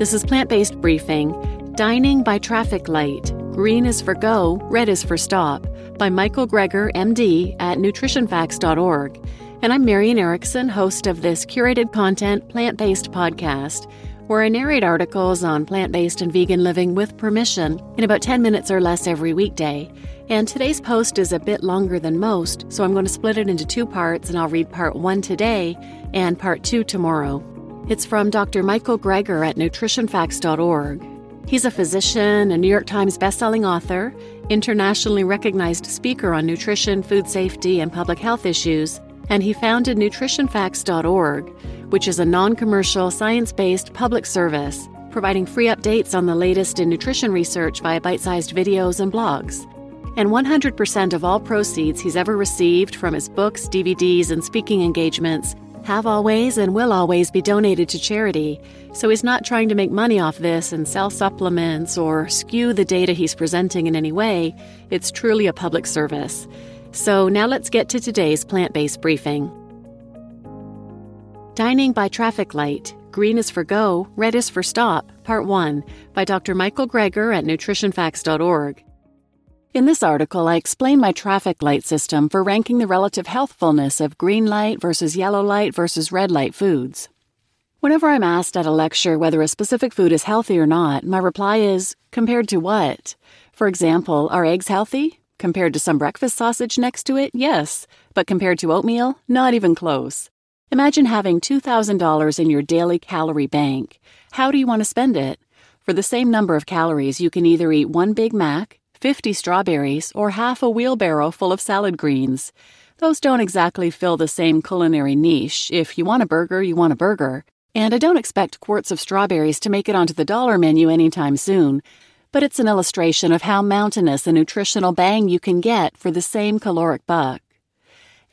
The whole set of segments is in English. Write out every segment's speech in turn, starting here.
This is Plant Based Briefing Dining by Traffic Light. Green is for go, red is for stop, by Michael Greger, MD, at nutritionfacts.org. And I'm Marian Erickson, host of this curated content plant based podcast, where I narrate articles on plant based and vegan living with permission in about 10 minutes or less every weekday. And today's post is a bit longer than most, so I'm going to split it into two parts, and I'll read part one today and part two tomorrow. It's from Dr. Michael Greger at nutritionfacts.org. He's a physician, a New York Times bestselling author, internationally recognized speaker on nutrition, food safety, and public health issues, and he founded nutritionfacts.org, which is a non commercial, science based public service providing free updates on the latest in nutrition research via bite sized videos and blogs. And 100% of all proceeds he's ever received from his books, DVDs, and speaking engagements have always and will always be donated to charity, so he's not trying to make money off this and sell supplements or skew the data he's presenting in any way. It's truly a public service. So now let's get to today's plant based briefing. Dining by Traffic Light Green is for Go, Red is for Stop, Part 1, by Dr. Michael Greger at nutritionfacts.org. In this article, I explain my traffic light system for ranking the relative healthfulness of green light versus yellow light versus red light foods. Whenever I'm asked at a lecture whether a specific food is healthy or not, my reply is compared to what? For example, are eggs healthy? Compared to some breakfast sausage next to it, yes, but compared to oatmeal, not even close. Imagine having $2,000 in your daily calorie bank. How do you want to spend it? For the same number of calories, you can either eat one Big Mac, 50 strawberries, or half a wheelbarrow full of salad greens. Those don't exactly fill the same culinary niche. If you want a burger, you want a burger. And I don't expect quarts of strawberries to make it onto the dollar menu anytime soon. But it's an illustration of how mountainous a nutritional bang you can get for the same caloric buck.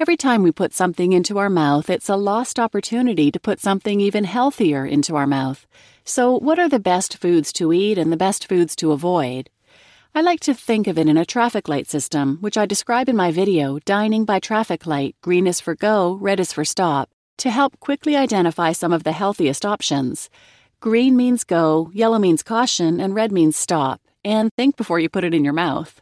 Every time we put something into our mouth, it's a lost opportunity to put something even healthier into our mouth. So, what are the best foods to eat and the best foods to avoid? I like to think of it in a traffic light system, which I describe in my video, Dining by Traffic Light Green is for Go, Red is for Stop, to help quickly identify some of the healthiest options. Green means go, yellow means caution, and red means stop. And think before you put it in your mouth.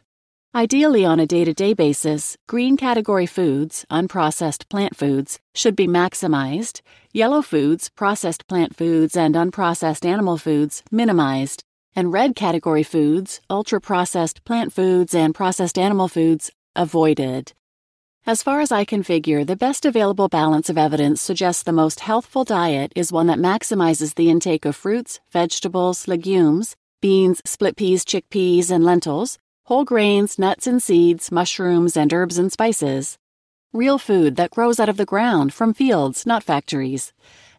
Ideally, on a day to day basis, green category foods, unprocessed plant foods, should be maximized, yellow foods, processed plant foods, and unprocessed animal foods minimized, and red category foods, ultra processed plant foods, and processed animal foods avoided. As far as I can figure, the best available balance of evidence suggests the most healthful diet is one that maximizes the intake of fruits, vegetables, legumes, beans, split peas, chickpeas, and lentils, whole grains, nuts and seeds, mushrooms, and herbs and spices. Real food that grows out of the ground from fields, not factories.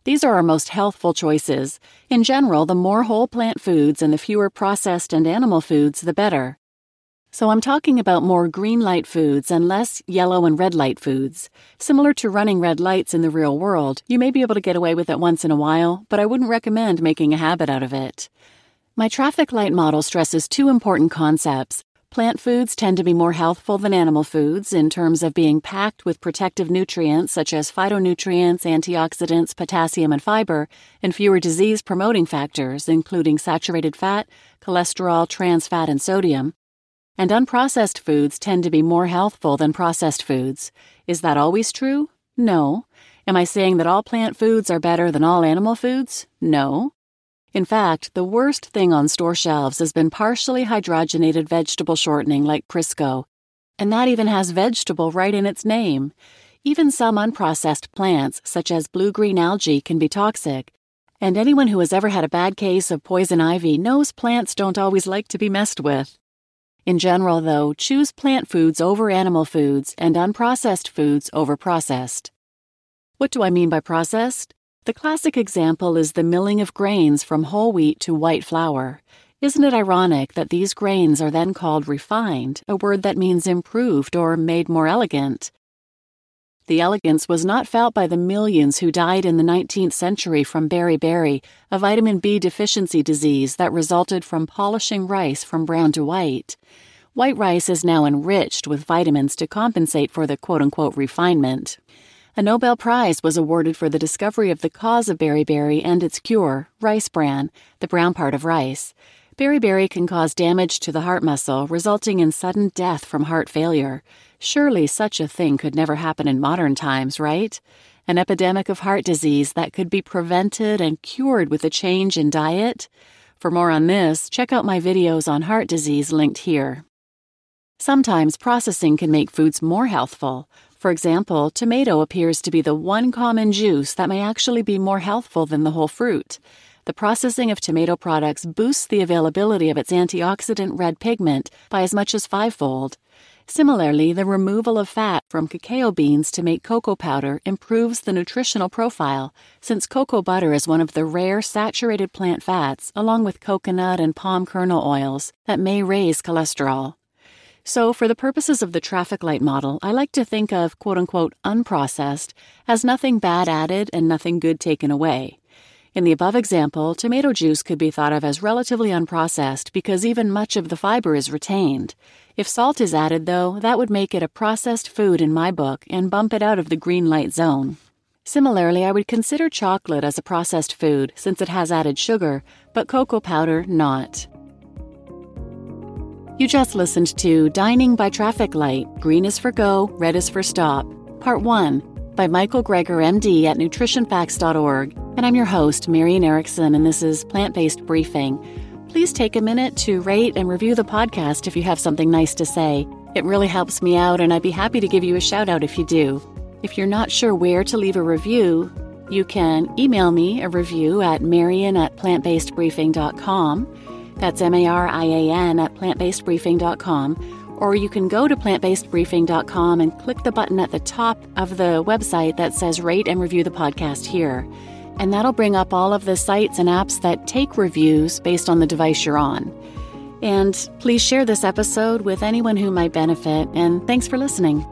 These are our most healthful choices. In general, the more whole plant foods and the fewer processed and animal foods, the better. So I'm talking about more green light foods and less yellow and red light foods. Similar to running red lights in the real world, you may be able to get away with it once in a while, but I wouldn't recommend making a habit out of it. My traffic light model stresses two important concepts Plant foods tend to be more healthful than animal foods in terms of being packed with protective nutrients such as phytonutrients, antioxidants, potassium, and fiber, and fewer disease promoting factors, including saturated fat, cholesterol, trans fat, and sodium. And unprocessed foods tend to be more healthful than processed foods. Is that always true? No. Am I saying that all plant foods are better than all animal foods? No. In fact, the worst thing on store shelves has been partially hydrogenated vegetable shortening like Crisco, and that even has vegetable right in its name. Even some unprocessed plants, such as blue green algae, can be toxic. And anyone who has ever had a bad case of poison ivy knows plants don't always like to be messed with. In general, though, choose plant foods over animal foods and unprocessed foods over processed. What do I mean by processed? The classic example is the milling of grains from whole wheat to white flour. Isn't it ironic that these grains are then called refined, a word that means improved or made more elegant? The elegance was not felt by the millions who died in the 19th century from beriberi, a vitamin B deficiency disease that resulted from polishing rice from brown to white. White rice is now enriched with vitamins to compensate for the quote unquote refinement. A Nobel Prize was awarded for the discovery of the cause of beriberi and its cure, rice bran, the brown part of rice. Beriberi can cause damage to the heart muscle, resulting in sudden death from heart failure. Surely such a thing could never happen in modern times, right? An epidemic of heart disease that could be prevented and cured with a change in diet? For more on this, check out my videos on heart disease linked here. Sometimes processing can make foods more healthful. For example, tomato appears to be the one common juice that may actually be more healthful than the whole fruit. The processing of tomato products boosts the availability of its antioxidant red pigment by as much as fivefold. Similarly, the removal of fat from cacao beans to make cocoa powder improves the nutritional profile, since cocoa butter is one of the rare saturated plant fats, along with coconut and palm kernel oils, that may raise cholesterol. So, for the purposes of the traffic light model, I like to think of quote unquote unprocessed as nothing bad added and nothing good taken away. In the above example, tomato juice could be thought of as relatively unprocessed because even much of the fiber is retained. If salt is added, though, that would make it a processed food in my book and bump it out of the green light zone. Similarly, I would consider chocolate as a processed food since it has added sugar, but cocoa powder not. You just listened to Dining by Traffic Light Green is for Go, Red is for Stop, Part 1 by Michael Greger, MD at nutritionfacts.org. And I'm your host, Marian Erickson, and this is Plant Based Briefing. Please take a minute to rate and review the podcast if you have something nice to say. It really helps me out, and I'd be happy to give you a shout out if you do. If you're not sure where to leave a review, you can email me a review at marian at plantbasedbriefing.com. That's M A R I A N at plantbasedbriefing.com. Or you can go to plantbasedbriefing.com and click the button at the top of the website that says rate and review the podcast here. And that'll bring up all of the sites and apps that take reviews based on the device you're on. And please share this episode with anyone who might benefit, and thanks for listening.